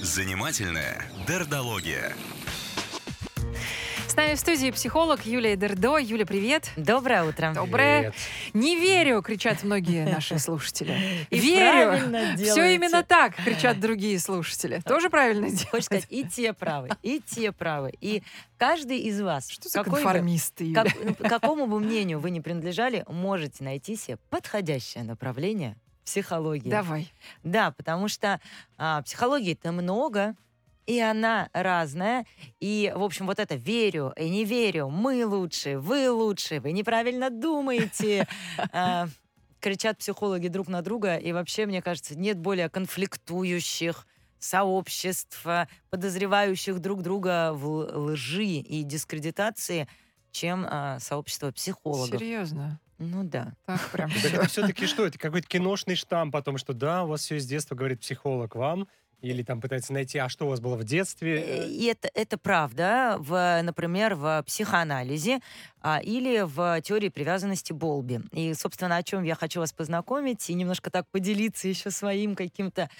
Занимательная дердология. С нами в студии психолог Юлия Дердо. Юля, привет. Доброе утро. Доброе. Привет. Не верю, кричат многие наши слушатели. И Верю. Все именно так, кричат другие слушатели. Тоже правильно Хочешь делать? сказать, и те правы, и те правы. И каждый из вас, Что за какой бы- конформисты, Юля? как- ну, какому бы мнению вы ни принадлежали, можете найти себе подходящее направление психологии. Давай. Да, потому что а, психологии-то много, и она разная. И, в общем, вот это «верю» и «не верю», «мы лучше», «вы лучше», «вы неправильно думаете», а, кричат психологи друг на друга. И вообще, мне кажется, нет более конфликтующих сообществ, а, подозревающих друг друга в лжи и дискредитации, чем а, сообщество психологов. Серьезно. Ну да. Так прям Так это все-таки что? Это какой-то киношный штамп о том, что да, у вас все с детства говорит психолог вам, или там пытается найти, а что у вас было в детстве? И это, это правда, в, например, в психоанализе а, или в теории привязанности Болби. И, собственно, о чем я хочу вас познакомить и немножко так поделиться еще своим каким-то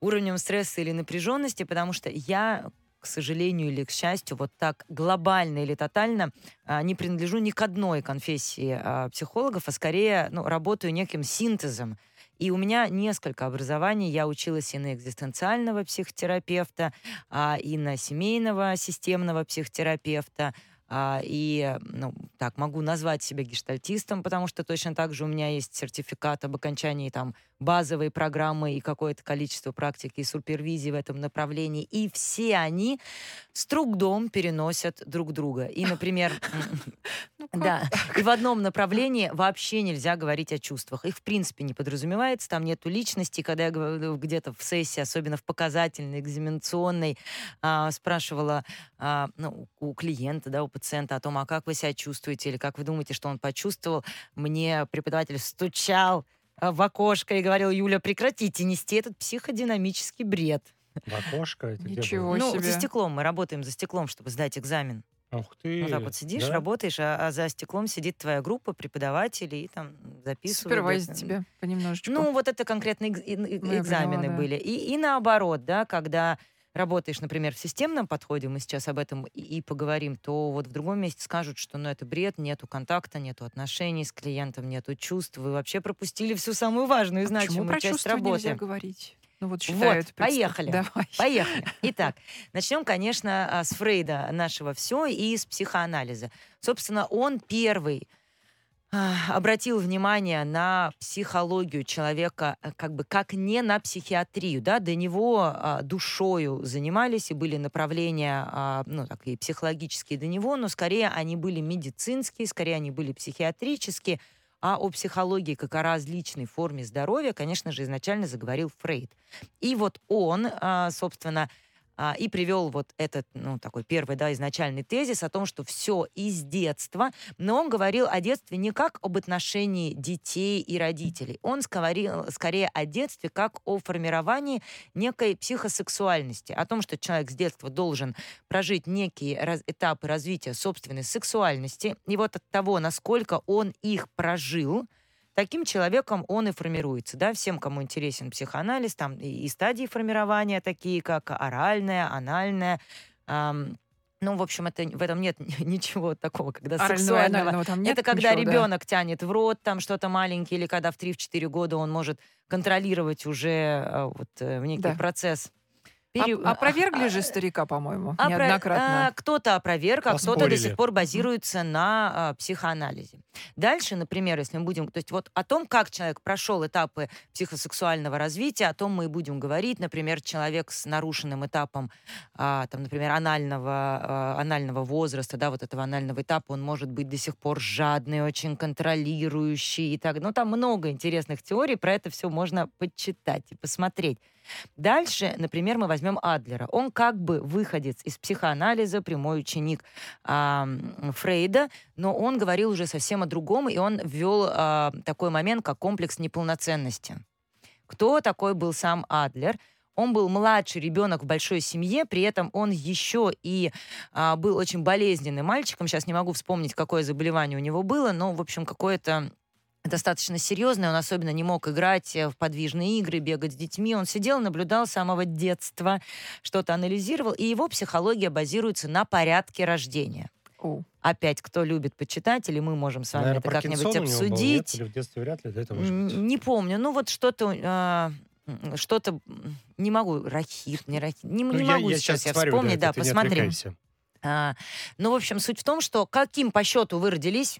уровнем стресса или напряженности, потому что я к сожалению или к счастью, вот так глобально или тотально а, не принадлежу ни к одной конфессии а, психологов, а скорее ну, работаю неким синтезом и у меня несколько образований. Я училась и на экзистенциального психотерапевта, а, и на семейного системного психотерапевта. А, И, ну, так, могу назвать себя гештальтистом, потому что точно так же у меня есть сертификат об окончании там базовой программы и какое-то количество практики и супервизии в этом направлении. И все они с трудом переносят друг друга. И, например, Ну, да. И в одном направлении вообще нельзя говорить о чувствах. Их в принципе не подразумевается, там нету личности. Когда я где-то в сессии, особенно в показательной, экзаменационной, а, спрашивала а, ну, у клиента, да, у пациента о том, а как вы себя чувствуете или как вы думаете, что он почувствовал, мне преподаватель стучал а, в окошко и говорил, Юля, прекратите нести этот психодинамический бред. В окошко? Это где Ничего было? ну, себе. за стеклом, мы работаем за стеклом, чтобы сдать экзамен. Ух ты. Ну так вот сидишь, да? работаешь, а, а за стеклом сидит твоя группа преподавателей и там записывают. Супервайзит тебя понемножечку. Ну, вот это конкретные Ну, экзамены поняла, да. были. И, и наоборот, да, когда работаешь, например, в системном подходе, мы сейчас об этом и, и поговорим, то вот в другом месте скажут, что ну это бред, нету контакта, нету отношений с клиентом, нету чувств, вы вообще пропустили всю самую важную и А почему значимую про часть чувства работы. нельзя говорить? Ну вот считают. Вот, поехали. Давай. Поехали. Итак, начнем, конечно, а, с Фрейда нашего все и с психоанализа. Собственно, он первый обратил внимание на психологию человека э, как бы как не на психиатрию, да, до него а, душою занимались и были направления, а, ну так и психологические до него, но скорее они были медицинские, скорее они были психиатрические, а о психологии как о различной форме здоровья, конечно же, изначально заговорил Фрейд. И вот он, а, собственно, а, и привел вот этот, ну, такой первый, да, изначальный тезис о том, что все из детства, но он говорил о детстве не как об отношении детей и родителей, он говорил скорее о детстве как о формировании некой психосексуальности, о том, что человек с детства должен прожить некие раз- этапы развития собственной сексуальности, и вот от того, насколько он их прожил, таким человеком он и формируется. Да? Всем, кому интересен психоанализ, там и, стадии формирования такие, как оральная, анальная, ам, ну, в общем, это, в этом нет ничего такого, когда Орального сексуального. анального там нет это когда ничего, да? ребенок тянет в рот там что-то маленькое, или когда в 3-4 года он может контролировать уже а, вот э, некий Да. процесс. Оп- пере- Опровергли же старика, по-моему, Опро- неоднократно. а, кто-то опроверг, а кто-то до сих пор базируется на а, психоанализе. Дальше, например, если мы будем... То есть вот о том, как человек прошел этапы психосексуального развития, о том мы и будем говорить. Например, человек с нарушенным этапом, а, там, например, анального, а, анального возраста, да, вот этого анального этапа, он может быть до сих пор жадный, очень контролирующий и так. Ну, там много интересных теорий, про это все можно почитать и посмотреть. Дальше, например, мы возьмем Адлера. Он как бы выходец из психоанализа, прямой ученик м, Фрейда, но он говорил уже совсем о другом, и он ввел а, такой момент, как комплекс неполноценности. Кто такой был сам Адлер? Он был младший ребенок в большой семье, при этом он еще и а, был очень болезненным мальчиком. Сейчас не могу вспомнить, какое заболевание у него было, но, в общем, какое-то достаточно серьезный, он особенно не мог играть э, в подвижные игры, бегать с детьми. Он сидел, наблюдал с самого детства, что-то анализировал, и его психология базируется на порядке рождения. О. Опять, кто любит почитать, или мы можем с вами Наверное, это как-нибудь у него был, нет? обсудить. Или в детстве вряд ли, да, это может М, быть. Не помню. Ну вот что-то... а, что-то... Не могу. Рахит, не рахит. Не, Ну, не я, могу я сейчас сейчас я вспомнить. Да, не посмотрим. А, ну, в общем, суть в том, что каким по счету вы родились,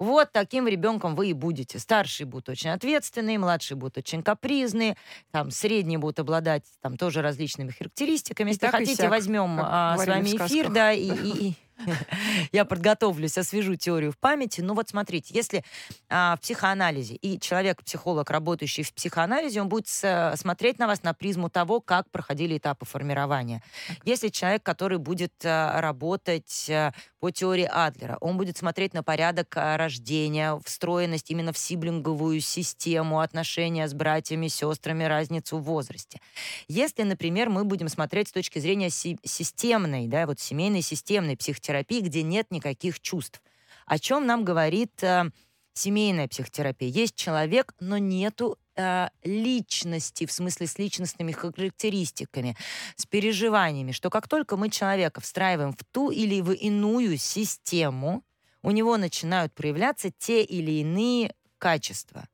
вот таким ребенком вы и будете. Старшие будут очень ответственные, младшие будут очень капризные, там средние будут обладать там тоже различными характеристиками. Если так, и хотите, сяк, возьмем а, с вами эфир, да, и, и- и я подготовлюсь, освежу теорию в памяти. Ну вот смотрите, если а, в психоанализе и человек-психолог, работающий в психоанализе, он будет с- смотреть на вас на призму того, как проходили этапы формирования. Если человек, который будет а, работать а, по теории Адлера, он будет смотреть на порядок а, рождения, встроенность именно в сиблинговую систему, отношения с братьями, сестрами, разницу в возрасте. Если, например, мы будем смотреть с точки зрения си- системной, да, вот семейной системной психотерапии, где нет никаких чувств, о чем нам говорит э, семейная психотерапия? Есть человек, но нету э, личности, в смысле с личностными характеристиками, с переживаниями, что как только мы человека встраиваем в ту или в иную систему, у него начинают проявляться те или иные качества.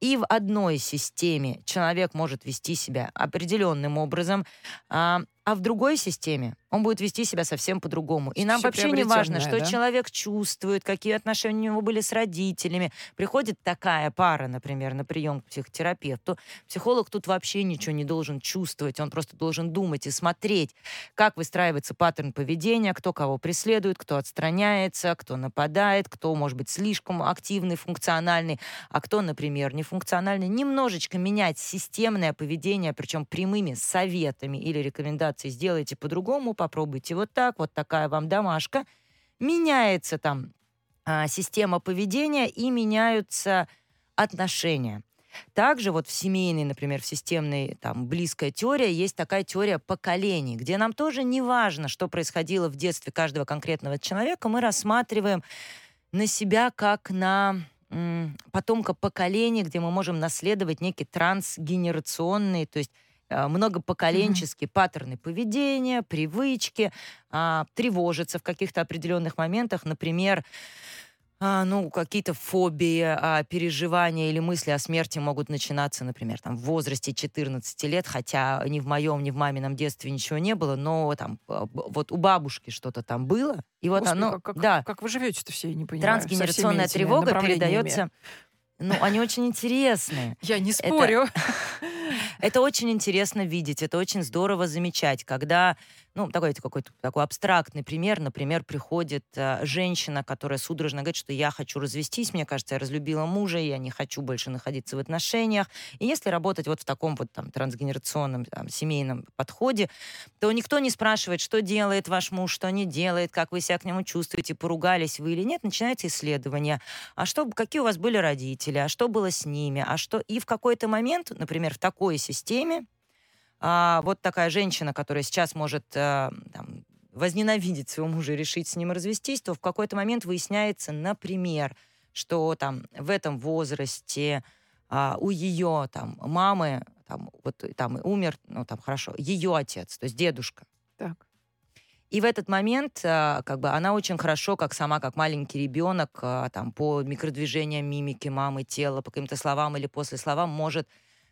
И в одной системе человек может вести себя определенным образом, а, а в другой системе он будет вести себя совсем по-другому. И нам Всё вообще не важно, что да? человек чувствует, какие отношения у него были с родителями. Приходит такая пара, например, на прием к психотерапевту. Психолог тут вообще ничего не должен чувствовать, он просто должен думать и смотреть, как выстраивается паттерн поведения, кто кого преследует, кто отстраняется, кто нападает, кто, может быть, слишком активный, функциональный, а кто, например, нефункциональный. Немножечко менять системное поведение, причем прямыми советами или рекомендацией «сделайте по-другому», попробуйте вот так, вот такая вам домашка. Меняется там а, система поведения и меняются отношения. Также вот в семейной, например, в системной, там, близкая теория, есть такая теория поколений, где нам тоже не важно, что происходило в детстве каждого конкретного человека, мы рассматриваем на себя как на потомка поколений, где мы можем наследовать некие трансгенерационные, то есть э, многопоколенческие паттерны поведения, привычки, а, тревожиться в каких-то определенных моментах, например, а, ну, какие-то фобии, а, переживания или мысли о смерти могут начинаться, например, там, в возрасте 14 лет, хотя ни в моем, ни в мамином детстве ничего не было, но там а, вот у бабушки что-то там было, и вот Господи, оно, как, да, как вы живете-то все, я не понимаю. трансгенерационная тревога передается, ну, они очень интересные. Я не спорю. Это очень интересно видеть, это очень здорово замечать, когда, ну, такой какой-то такой абстрактный пример, например, приходит э, женщина, которая судорожно говорит, что я хочу развестись, мне кажется, я разлюбила мужа, я не хочу больше находиться в отношениях. И если работать вот в таком вот там трансгенерационном там, семейном подходе, то никто не спрашивает, что делает ваш муж, что не делает, как вы себя к нему чувствуете, поругались вы или нет. Начинается исследование. А что, какие у вас были родители, а что было с ними, а что... И в какой-то момент, например, в такой системе, а, вот такая женщина, которая сейчас может а, там, возненавидеть своего мужа и решить с ним развестись, то в какой-то момент выясняется, например, что там в этом возрасте а, у ее там мамы там вот там умер, ну там хорошо, ее отец, то есть дедушка. Так. И в этот момент, а, как бы, она очень хорошо, как сама, как маленький ребенок, а, там, по микродвижениям мимики мамы, тела, по каким-то словам или после словам может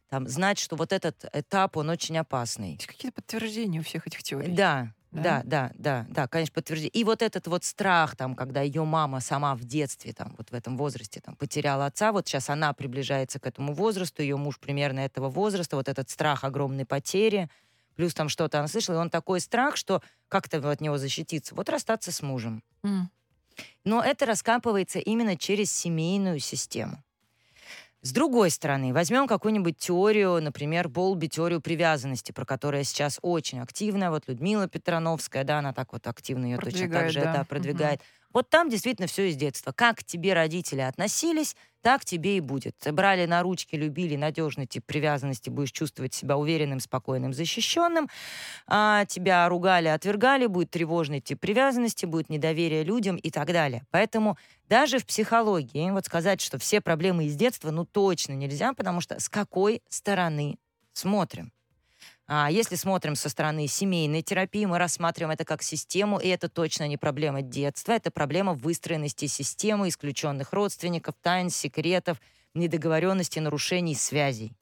там, знать, что вот этот этап, он очень опасный. Есть какие-то подтверждения у всех этих теорий? Да, Да? да, да, да, конечно, подтверждение. И вот этот вот страх, там, когда ее мама сама в детстве, там, вот в этом возрасте, там, потеряла отца, вот сейчас она приближается к этому возрасту, ее муж примерно этого возраста, вот этот страх огромной потери, плюс там что-то она слышала, и он такой страх, что как-то от него защититься, вот расстаться с мужем. М. Но это раскапывается именно через семейную систему. С другой стороны, возьмем какую-нибудь теорию, например, Болби, теорию привязанности, про которую сейчас очень активна. Вот Людмила Петрановская, да, она так вот активно ее точно так же да. да, продвигает. Вот там действительно все из детства. Как к тебе родители относились, так тебе и будет. Брали на ручки, любили, надежный тип привязанности, будешь чувствовать себя уверенным, спокойным, защищенным. А, тебя ругали, отвергали, будет тревожный тип привязанности, будет недоверие людям и так далее. Поэтому даже в психологии вот сказать, что все проблемы из детства, ну точно нельзя, потому что с какой стороны смотрим. А если смотрим со стороны семейной терапии, мы рассматриваем это как систему, и это точно не проблема детства, это проблема выстроенности системы, исключенных родственников, тайн, секретов, недоговоренности, нарушений связей.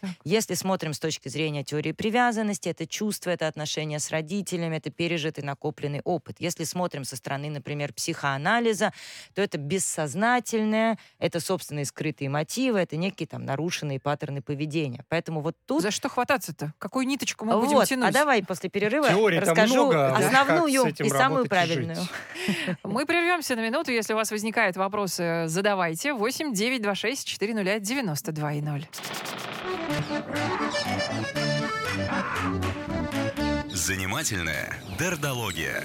Так. Если смотрим с точки зрения теории привязанности, это чувство, это отношения с родителями, это пережитый накопленный опыт. Если смотрим со стороны, например, психоанализа, то это бессознательное, это собственные скрытые мотивы, это некие там нарушенные паттерны поведения. Поэтому вот тут... За что хвататься-то? Какую ниточку мы будем вот, тянуть? а давай после перерыва Теорий-то расскажу много, а вот основную этим и самую и правильную. Мы прервемся на минуту. Если у вас возникают вопросы, задавайте. 8 926 400 92 и 0. Занимательная дердология.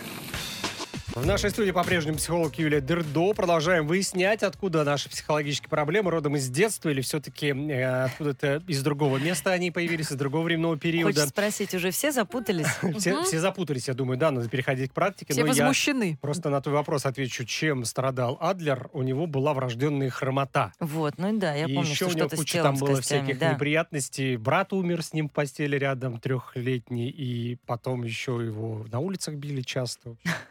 В нашей студии по-прежнему психолог Юлия Дердо. Продолжаем выяснять, откуда наши психологические проблемы, родом из детства или все-таки э, откуда-то из другого места они появились, из другого временного периода. Хочешь спросить, уже все запутались? Все, все запутались, я думаю, да, надо переходить к практике. Все но я возмущены. просто на твой вопрос отвечу, чем страдал Адлер. У него была врожденная хромота. Вот, ну да, я и помню, еще что у него куча там было костями, всяких да. неприятностей. Брат умер с ним в постели рядом, трехлетний, и потом еще его на улицах били часто.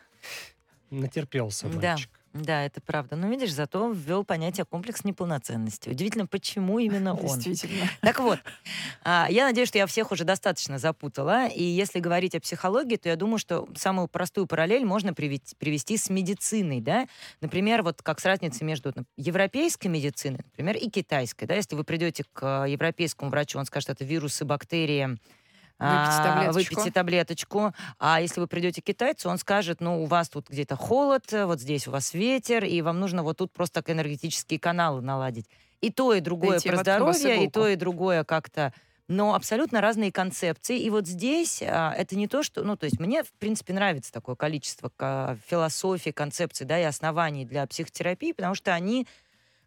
Натерпелся Да. мальчик. Да, это правда. Но видишь, зато ввел понятие комплекс неполноценности. Удивительно, почему именно он. Действительно. Так вот, а, я надеюсь, что я всех уже достаточно запутала. И если говорить о психологии, то я думаю, что самую простую параллель можно привести, с медициной. Да? Например, вот как с разницей между европейской медициной, например, и китайской. Да? Если вы придете к э, европейскому врачу, он скажет, это вирусы, бактерии, Выпейте а, таблеточку. выпейте таблеточку. А если вы придете к китайцу, он скажет, ну, у вас тут где-то холод, вот здесь у вас ветер, и вам нужно вот тут просто энергетические каналы наладить. И то, и другое Дайте про здоровье, и то, и другое как-то но абсолютно разные концепции. И вот здесь а, это не то, что... Ну, то есть мне, в принципе, нравится такое количество ка- философий, концепций, да, и оснований для психотерапии, потому что они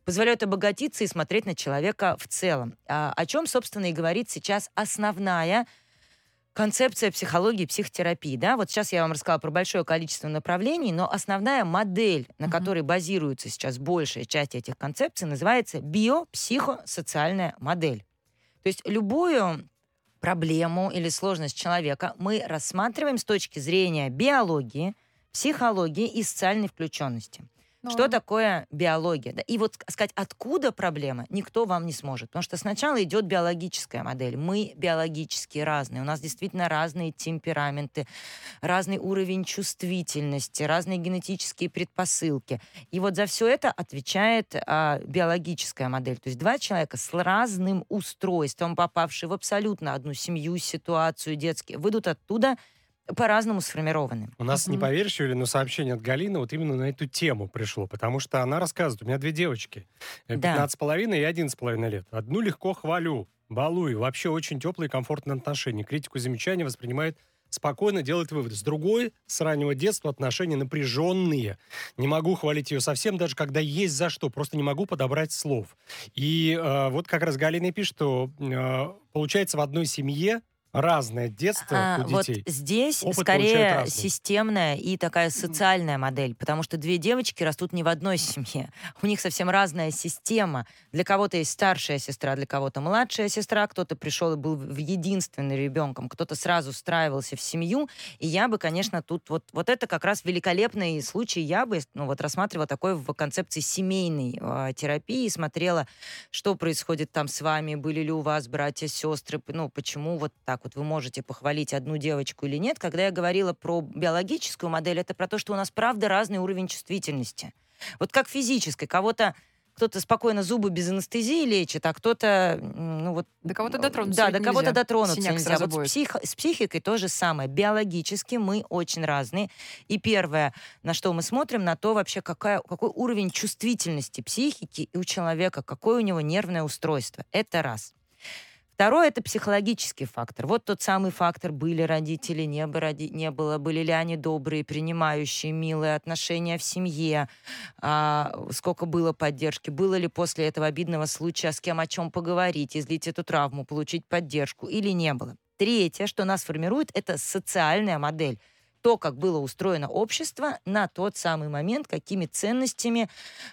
позволяют обогатиться и смотреть на человека в целом. А, о чем, собственно, и говорит сейчас основная концепция психологии и психотерапии. Да? Вот сейчас я вам рассказала про большое количество направлений, но основная модель, на которой базируется сейчас большая часть этих концепций, называется биопсихосоциальная модель. То есть любую проблему или сложность человека мы рассматриваем с точки зрения биологии, психологии и социальной включенности. Что Ну, такое биология? И вот ск- сказать, откуда проблема, никто вам не сможет. Потому что сначала идет биологическая модель. Мы биологически разные. У нас действительно разные темпераменты, разный уровень чувствительности, разные генетические предпосылки. И вот за все это отвечает а, биологическая модель. То есть два человека с разным устройством, попавшие в абсолютно одну семью, ситуацию, детские, выйдут оттуда по-разному сформированы. У нас, не поверишь, Юля, но сообщение от Галины вот именно на эту тему пришло, потому что она рассказывает, у меня две девочки, э, Да. 15,5 и 11,5 лет. Одну легко хвалю, балую, вообще очень теплые и комфортные отношения. Критику замечания воспринимает спокойно, делает выводы. С другой, с раннего детства отношения напряженные. Не могу хвалить ее совсем, даже когда есть за что, просто не могу подобрать слов. И э, вот как раз Галина пишет, что э, получается в одной семье разное детство А, у вот детей. здесь Опыт скорее системная и такая социальная модель, потому что две девочки растут не в одной семье. У них совсем разная система. Для кого-то есть старшая сестра, для кого-то младшая сестра, кто-то пришел и был в единственным ребенком, кто-то сразу встраивался в семью. И я бы, конечно, тут вот, вот это как раз великолепный случай. Я бы ну, вот рассматривала такой в концепции семейной э, терапии, смотрела, что происходит там с вами, были ли у вас братья, сестры, ну, почему вот так вот вы можете похвалить одну девочку или нет. Когда я говорила про биологическую модель, это про то, что у нас правда разный уровень чувствительности. Вот как физической. Кого-то кто-то спокойно зубы без анестезии лечит, а кто-то, ну вот... До кого-то ну, дотронуться Да, до кого-то нельзя. дотронуться Синяк нельзя. Вот с, псих- с психикой то же самое. Биологически мы очень разные. И первое, на что мы смотрим, на то вообще, какая, какой уровень чувствительности психики и у человека, какое у него нервное устройство. Это раз. Второе — это психологический фактор. Вот тот самый фактор, были родители, не, бы роди- не было, были ли они добрые, принимающие, милые отношения в семье, а, сколько было поддержки, было ли после этого обидного случая с кем о чем поговорить, излить эту травму, получить поддержку или не было. Третье, что нас формирует, это социальная модель то, как было устроено общество на тот самый момент, какими ценностями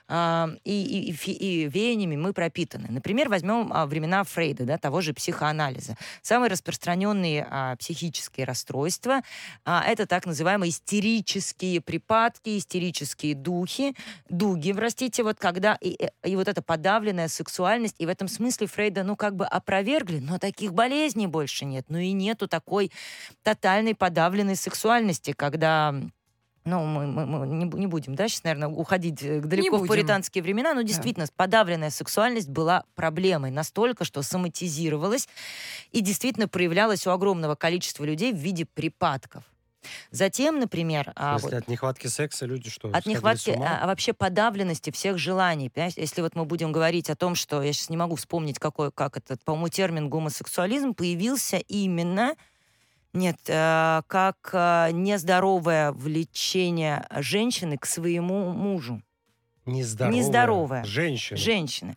э, и, и, и, веяниями мы пропитаны. Например, возьмем а, времена Фрейда, да, того же психоанализа. Самые распространенные а, психические расстройства а, это так называемые истерические припадки, истерические духи, дуги, простите, вот когда и, и- и вот эта подавленная сексуальность, и в этом смысле Фрейда, ну, как бы опровергли, но таких болезней больше нет, ну и нету такой тотальной подавленной сексуальности, когда ну, мы, мы- мы не, не будем, да, сейчас, наверное, уходить э, далеко в пуританские времена, но действительно, подавленная сексуальность была проблемой настолько, что соматизировалась и действительно проявлялась у огромного количества людей в виде припадков. Затем, например, а, вот- от нехватки секса люди что, от нехватки, а, а вообще подавленности всех желаний. Понимаете? Если вот мы будем говорить о том, что я сейчас не могу вспомнить, какой, как этот, по-моему, термин гомосексуализм появился именно нет, э, как э, нездоровое влечение женщины к своему мужу, Нездоровая. нездоровая. Женщина. женщины.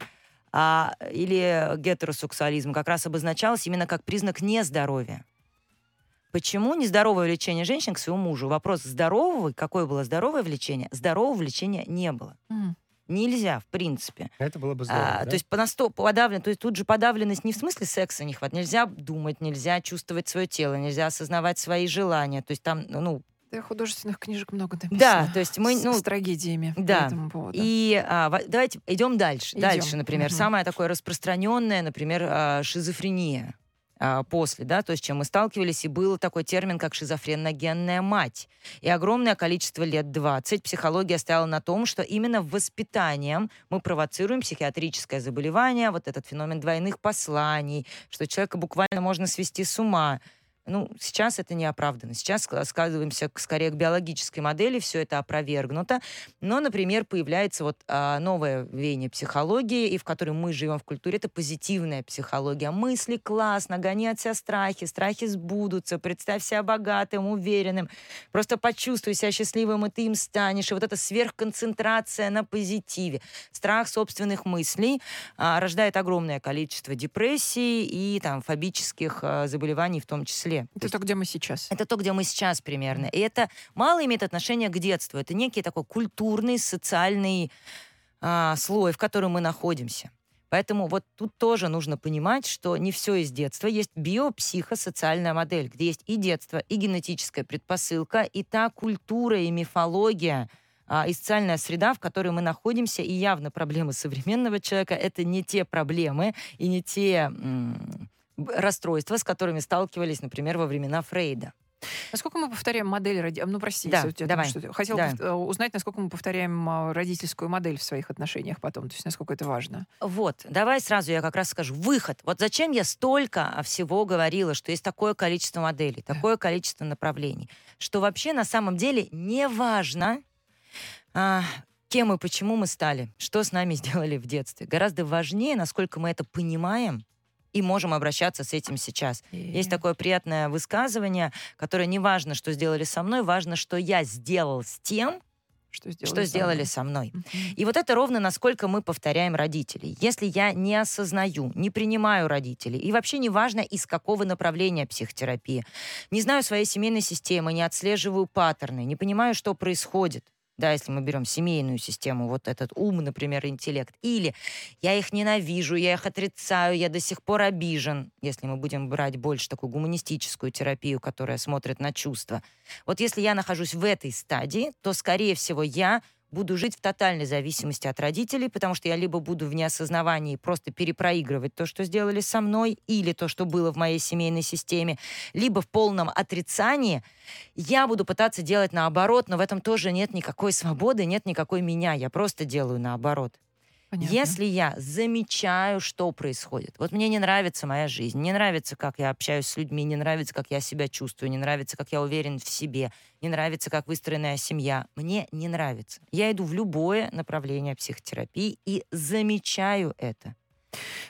А, или гетеросексуализм как раз обозначалось именно как признак нездоровья. Почему нездоровое влечение женщин к своему мужу? Вопрос здорового, какое было здоровое влечение? Здорового влечения не было. Мгм. Нельзя, в принципе. Это было бы здорово, А, да? То есть понасто- подавлен, то есть тут же подавленность не в смысле секса не хватает. Нельзя думать, нельзя чувствовать свое тело, нельзя осознавать свои желания. То есть там, ну, Да, художественных книжек много написано. Да, то есть мы, с, ну, с трагедиями да. по этому поводу. И а, давайте идем дальше. Идем. Дальше, например, Мгм. самое такое распространенное, например, а, шизофрения а, после, да, то есть чем мы сталкивались, и был такой термин, как шизофреногенная мать. И огромное количество лет 20 психология стояла на том, что именно воспитанием мы провоцируем психиатрическое заболевание, вот этот феномен двойных посланий, что человека буквально можно свести с ума. Ну, сейчас это не оправдано. Сейчас складываемся скорее к биологической модели, все это опровергнуто. Но, например, появляется вот а, новое веяние психологии, и в которой мы живем в культуре, это позитивная психология. Мысли классно, гони от себя страхи, страхи сбудутся, представь себя богатым, уверенным, просто почувствуй себя счастливым, и ты им станешь. И вот эта сверхконцентрация на позитиве, страх собственных мыслей а, рождает огромное количество депрессий и там фобических а, заболеваний в том числе. То Это то, где мы сейчас. это то, где мы сейчас примерно. И это мало имеет отношение к детству. Это некий такой культурный, социальный а, слой, в котором мы находимся. Поэтому вот тут тоже нужно понимать, что не все из детства. Есть биопсихосоциальная модель, где есть и детство, и генетическая предпосылка, и та культура и мифология, а, и социальная среда, в которой мы находимся, и явно проблемы современного человека — это не те проблемы и не те расстройства, с которыми сталкивались, например, во времена Фрейда. Насколько мы повторяем модель роди... Ну, прости, Да, тебя давай. там что-то- Хотела Да. э, узнать, насколько мы повторяем а, родительскую модель в своих отношениях потом. То есть насколько это важно. Вот, давай сразу я как раз скажу. Выход. Вот зачем я столько всего говорила, что есть такое количество моделей, такое количество направлений, что вообще на самом деле не важно, а, кем и почему мы стали, что с нами сделали в детстве. Гораздо важнее, насколько мы это понимаем и можем обращаться с этим сейчас. Есть такое приятное высказывание, которое не важно, что сделали со мной, важно, что я сделал с тем, Что сделали, что со сделали мной. со мной. И вот это ровно насколько мы повторяем родителей. Если я не осознаю, не принимаю родителей, и вообще не важно, из какого направления психотерапии, не знаю своей семейной системы, не отслеживаю паттерны, не понимаю, что происходит, да, если мы берем семейную систему, вот этот ум, например, интеллект, или я их ненавижу, я их отрицаю, я до сих пор обижен, если мы будем брать больше такую гуманистическую терапию, которая смотрит на чувства. Вот если я нахожусь в этой стадии, то, скорее всего, я буду жить в тотальной зависимости от родителей, потому что я либо буду в неосознавании просто перепроигрывать то, что сделали со мной, или то, что было в моей семейной системе, либо в полном отрицании я буду пытаться делать наоборот, но в этом тоже нет никакой свободы, нет никакой меня, я просто делаю наоборот. Понятно. Если я замечаю, что происходит, вот мне не нравится моя жизнь, не нравится, как я общаюсь с людьми, не нравится, как я себя чувствую, не нравится, как я уверен в себе, не нравится, как выстроенная семья, мне не нравится. Я иду в любое направление психотерапии и замечаю это.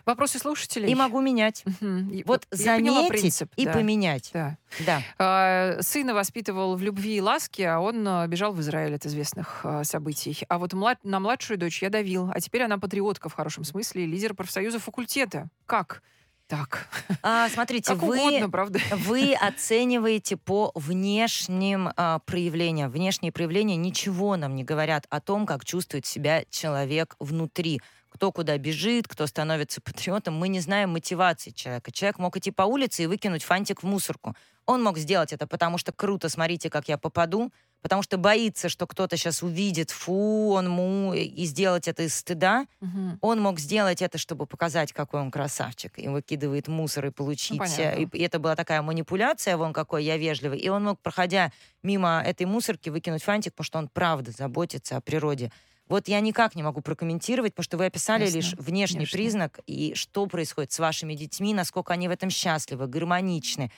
Вопросы слушателей? И могу менять. И- Вот я поняла заметить принцип, и да, поменять. да. Да. А, Сына воспитывал в любви и ласке, а он а, бежал в Израиль от известных а, событий. А вот млад- на младшую дочь я давил, а теперь она патриотка в хорошем смысле лидер профсоюза факультета. Как? Так, А, смотрите, как вы, угодно, правда? вы оцениваете по внешним а, проявлениям. Внешние проявления ничего нам не говорят о том, как чувствует себя человек внутри. Кто куда бежит, кто становится патриотом. Мы не знаем мотивации человека. Человек мог идти по улице и выкинуть фантик в мусорку. Он мог сделать это, потому что круто, смотрите, как я попаду, потому что боится, что кто-то сейчас увидит, фу, он му, и сделать это из стыда. Мгм. Он мог сделать это, чтобы показать, какой он красавчик, и выкидывает мусор и получить. Ну, понятно. и, и это была такая манипуляция, вон какой я вежливый. И он мог, проходя мимо этой мусорки, выкинуть фантик, потому что он правда заботится о природе. Вот я никак не могу прокомментировать, потому что вы описали Ясно. лишь внешний Внешне. признак и что происходит с вашими детьми, насколько они в этом счастливы, гармоничны,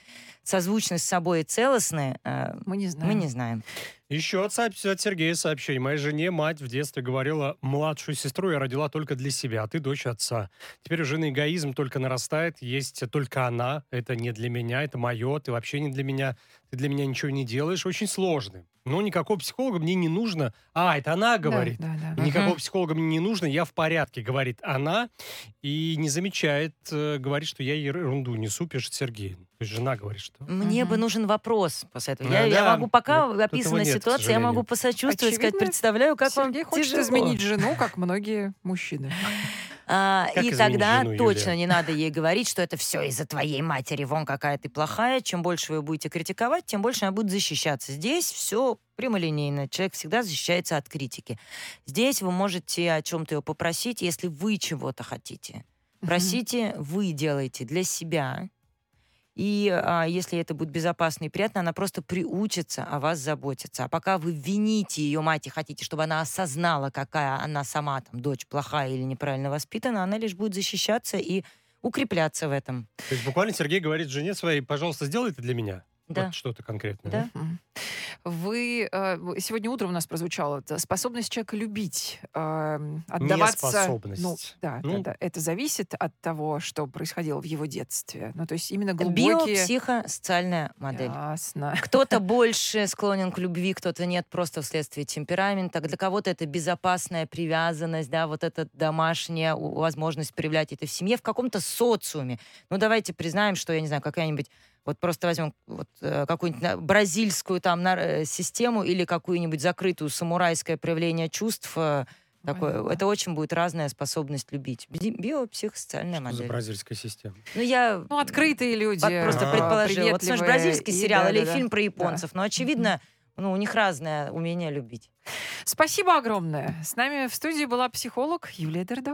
созвучны с собой и целостны, э, Мы не знаем. мы не знаем. Еще от, от Сергея сообщение. Моей жене мать в детстве говорила, младшую сестру я родила только для себя, а ты дочь отца. Теперь у жены эгоизм только нарастает, есть только она, это не для меня, это мое, ты вообще не для меня, ты для меня ничего не делаешь. Очень сложно. Но никакого психолога мне не нужно. А, это она Да, говорит. да, да. Никакого Мгм. психолога мне не нужно, я в порядке, говорит она, и не замечает, э, говорит, что я ерунду несу, пишет Сергей. То есть жена говорит, что... Мне бы Мгм. нужен вопрос после этого. Ну Я, я да, могу, пока описана нет, ситуация, я могу посочувствовать, сказать, Очевидно, представляю, как Сергей вам хочет тяжело. изменить жену, как многие мужчины. А, Как и тогда жену, точно Юлия? не надо ей говорить, что это все из-за твоей матери, вон какая ты плохая. Чем больше вы будете критиковать, тем больше она будет защищаться. Здесь все прямолинейно. Человек всегда защищается от критики. Здесь вы можете о чем-то ее попросить, если вы чего-то хотите. Просите, вы делаете для себя. И а, если это будет безопасно и приятно, она просто приучится о вас заботиться. А пока вы вините ее мать и хотите, чтобы она осознала, какая она сама, там, дочь плохая или неправильно воспитана, она лишь будет защищаться и укрепляться в этом. То есть буквально Сергей говорит жене своей, пожалуйста, сделай это для меня. Да. Вот что-то конкретное. Да. Вы э, сегодня утром у нас прозвучало способность человека любить, э, отдаваться. Неспособность. Ну, да, Ну. да, да. Это зависит от того, что происходило в его детстве. Ну, то есть именно глубокие. Биопсихосоциальная модель. Ясно. Кто-то больше склонен к любви, кто-то нет, просто вследствие темперамента. Для кого-то это безопасная привязанность, да, вот эта домашняя возможность проявлять это в семье, в каком-то социуме. Ну, давайте признаем, что, я не знаю, какая-нибудь вот просто возьмем вот, э, какую-нибудь бразильскую там э, систему или какую-нибудь закрытую самурайское проявление чувств. э, Такое. Понятно. Это очень будет разная способность любить. Би- Биопсихосоциальная Что за модель. бразильская система? Ну, я Ну, открытые люди. под- просто А. предположила. Вот смотришь бразильский и сериал или да-да-да. фильм про японцев, но очевидно, ну, у них разное умение любить. Спасибо огромное. С нами в студии была психолог Юлия Дердо.